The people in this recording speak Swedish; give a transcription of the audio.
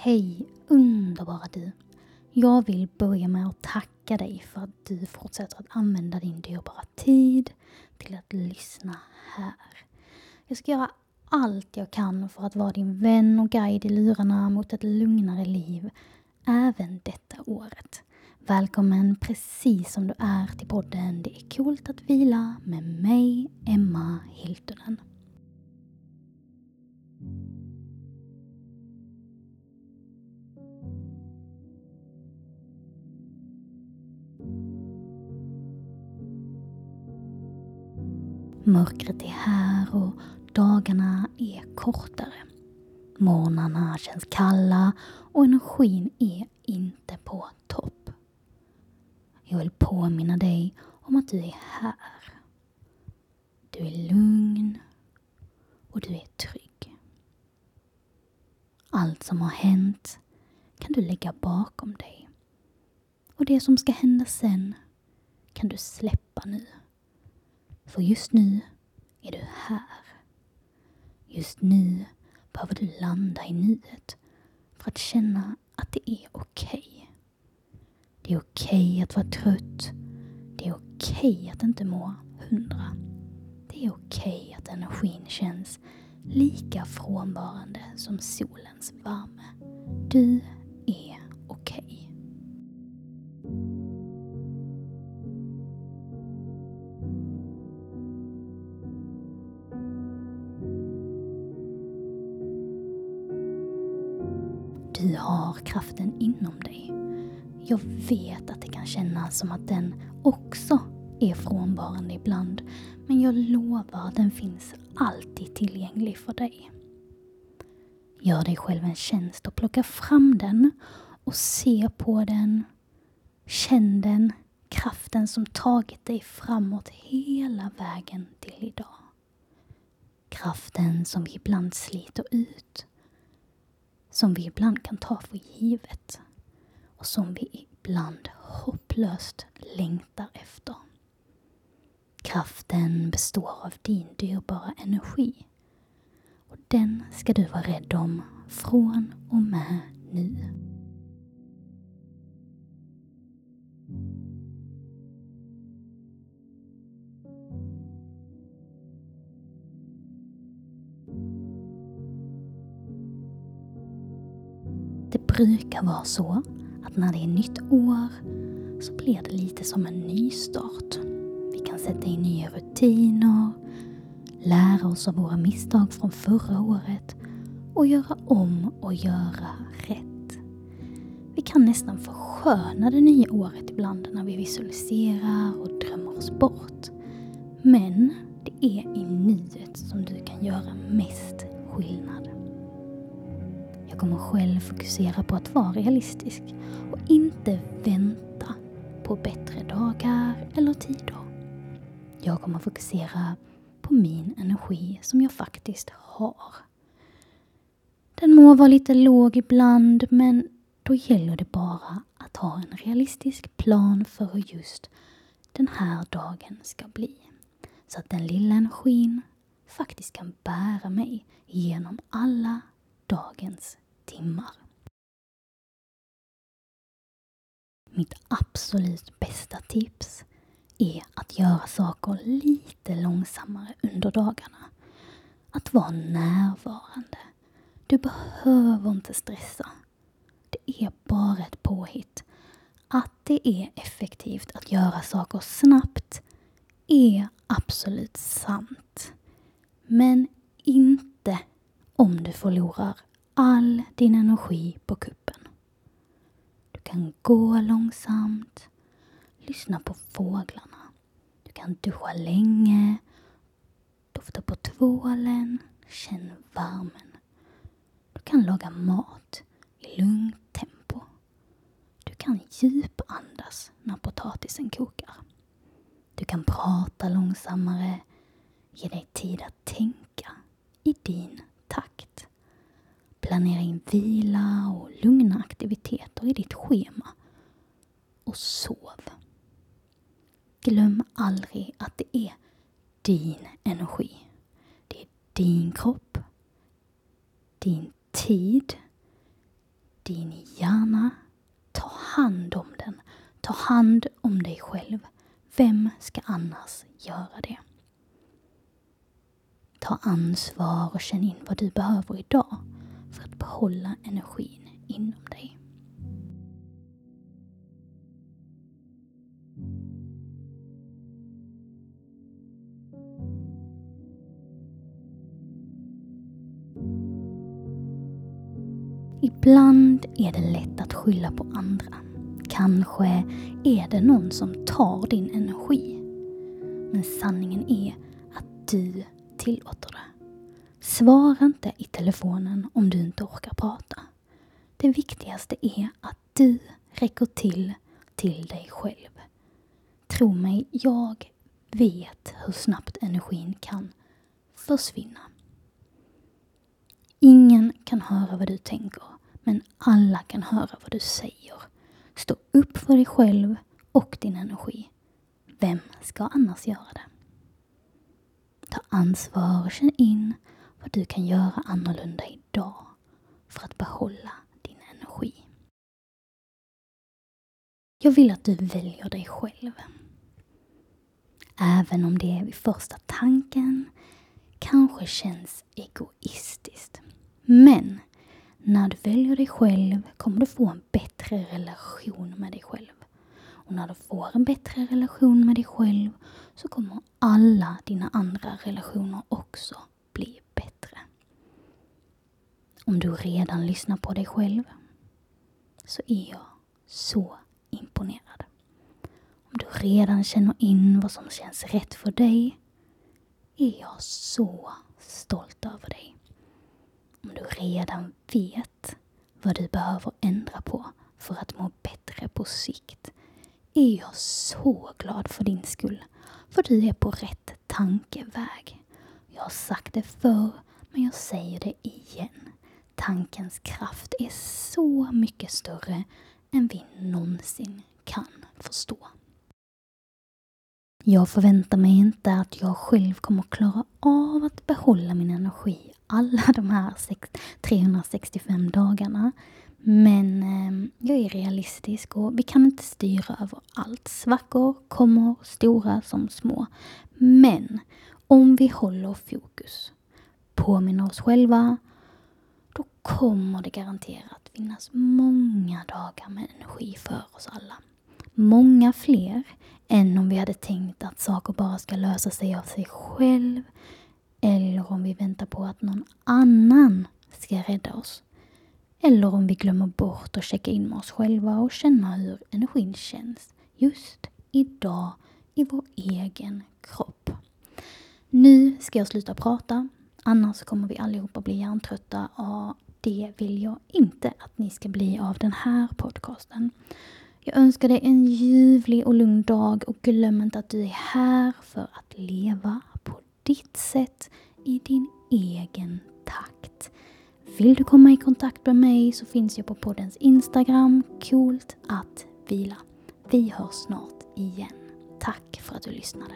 Hej underbara du! Jag vill börja med att tacka dig för att du fortsätter att använda din dyrbara tid till att lyssna här. Jag ska göra allt jag kan för att vara din vän och guide i lurarna mot ett lugnare liv även detta året. Välkommen precis som du är till podden Det är coolt att vila med mig, Emma Hiltunen. Mörkret är här och dagarna är kortare. Morgnarna känns kalla och energin är inte på topp. Jag vill påminna dig om att du är här. Du är lugn och du är trygg. Allt som har hänt kan du lägga bakom dig. Och det som ska hända sen kan du släppa nu. För just nu är du här. Just nu behöver du landa i nuet för att känna att det är okej. Okay. Det är okej okay att vara trött. Det är okej okay att inte må hundra. Det är okej att energin känns lika frånvarande som solens värme. Du är okej. Du har kraften inom dig. Jag vet att det kan kännas som att den också är frånvarande ibland. Men jag lovar den finns alltid tillgänglig för dig. Gör dig själv en tjänst och plocka fram den och se på den. Känn den, kraften som tagit dig framåt hela vägen till idag. Kraften som vi ibland sliter ut som vi ibland kan ta för givet och som vi ibland hopplöst längtar efter. Kraften består av din dyrbara energi och den ska du vara rädd om från och med nu. Brukar vara så att när det är nytt år så blir det lite som en nystart. Vi kan sätta in nya rutiner, lära oss av våra misstag från förra året och göra om och göra rätt. Vi kan nästan försköna det nya året ibland när vi visualiserar och drömmer oss bort. Men det är i nuet som du kan göra mest skillnad. Jag kommer själv fokusera på att vara realistisk och inte vänta på bättre dagar eller tider. Jag kommer fokusera på min energi som jag faktiskt har. Den må vara lite låg ibland men då gäller det bara att ha en realistisk plan för hur just den här dagen ska bli. Så att den lilla energin faktiskt kan bära mig genom alla dagens timmar. Mitt absolut bästa tips är att göra saker lite långsammare under dagarna. Att vara närvarande. Du behöver inte stressa. Det är bara ett påhitt. Att det är effektivt att göra saker snabbt är absolut sant. Men inte om du förlorar all din energi på kuppen. Du kan gå långsamt, lyssna på fåglarna. Du kan duscha länge, dofta på tvålen, känn värmen. Du kan laga mat i lugnt tempo. Du kan djupandas när potatisen kokar. Du kan prata långsammare, ge dig tid att tänka i din. Planera in vila och lugna aktiviteter i ditt schema. Och sov. Glöm aldrig att det är din energi. Det är din kropp, din tid, din hjärna. Ta hand om den. Ta hand om dig själv. Vem ska annars göra det? Ta ansvar och känn in vad du behöver idag för att behålla energin inom dig. Ibland är det lätt att skylla på andra. Kanske är det någon som tar din energi. Men sanningen är att du tillåter det. Svara inte i telefonen om du inte orkar prata. Det viktigaste är att du räcker till till dig själv. Tro mig, jag vet hur snabbt energin kan försvinna. Ingen kan höra vad du tänker, men alla kan höra vad du säger. Stå upp för dig själv och din energi. Vem ska annars göra det? Ta ansvar känn in vad du kan göra annorlunda idag för att behålla din energi. Jag vill att du väljer dig själv. Även om det vid första tanken kanske känns egoistiskt. Men när du väljer dig själv kommer du få en bättre relation med dig själv. Och när du får en bättre relation med dig själv så kommer alla dina andra relationer också bli bättre. Om du redan lyssnar på dig själv så är jag så imponerad. Om du redan känner in vad som känns rätt för dig är jag så stolt över dig. Om du redan vet vad du behöver ändra på för att må bättre på sikt är jag så glad för din skull. För du är på rätt tankeväg. Jag har sagt det förr, men jag säger det igen. Tankens kraft är så mycket större än vi någonsin kan förstå. Jag förväntar mig inte att jag själv kommer klara av att behålla min energi alla de här 365 dagarna. Men ehm, jag är realistisk och vi kan inte styra över allt. Svackor kommer stora som små. Men om vi håller fokus, påminner oss själva, kommer det garanterat finnas många dagar med energi för oss alla. Många fler än om vi hade tänkt att saker bara ska lösa sig av sig själv eller om vi väntar på att någon annan ska rädda oss. Eller om vi glömmer bort att checka in med oss själva och känna hur energin känns just idag i vår egen kropp. Nu ska jag sluta prata, annars kommer vi allihopa bli hjärntrötta och det vill jag inte att ni ska bli av den här podcasten. Jag önskar dig en ljuvlig och lugn dag och glöm inte att du är här för att leva på ditt sätt i din egen takt. Vill du komma i kontakt med mig så finns jag på poddens Instagram, coolt att vila. Vi hörs snart igen. Tack för att du lyssnade.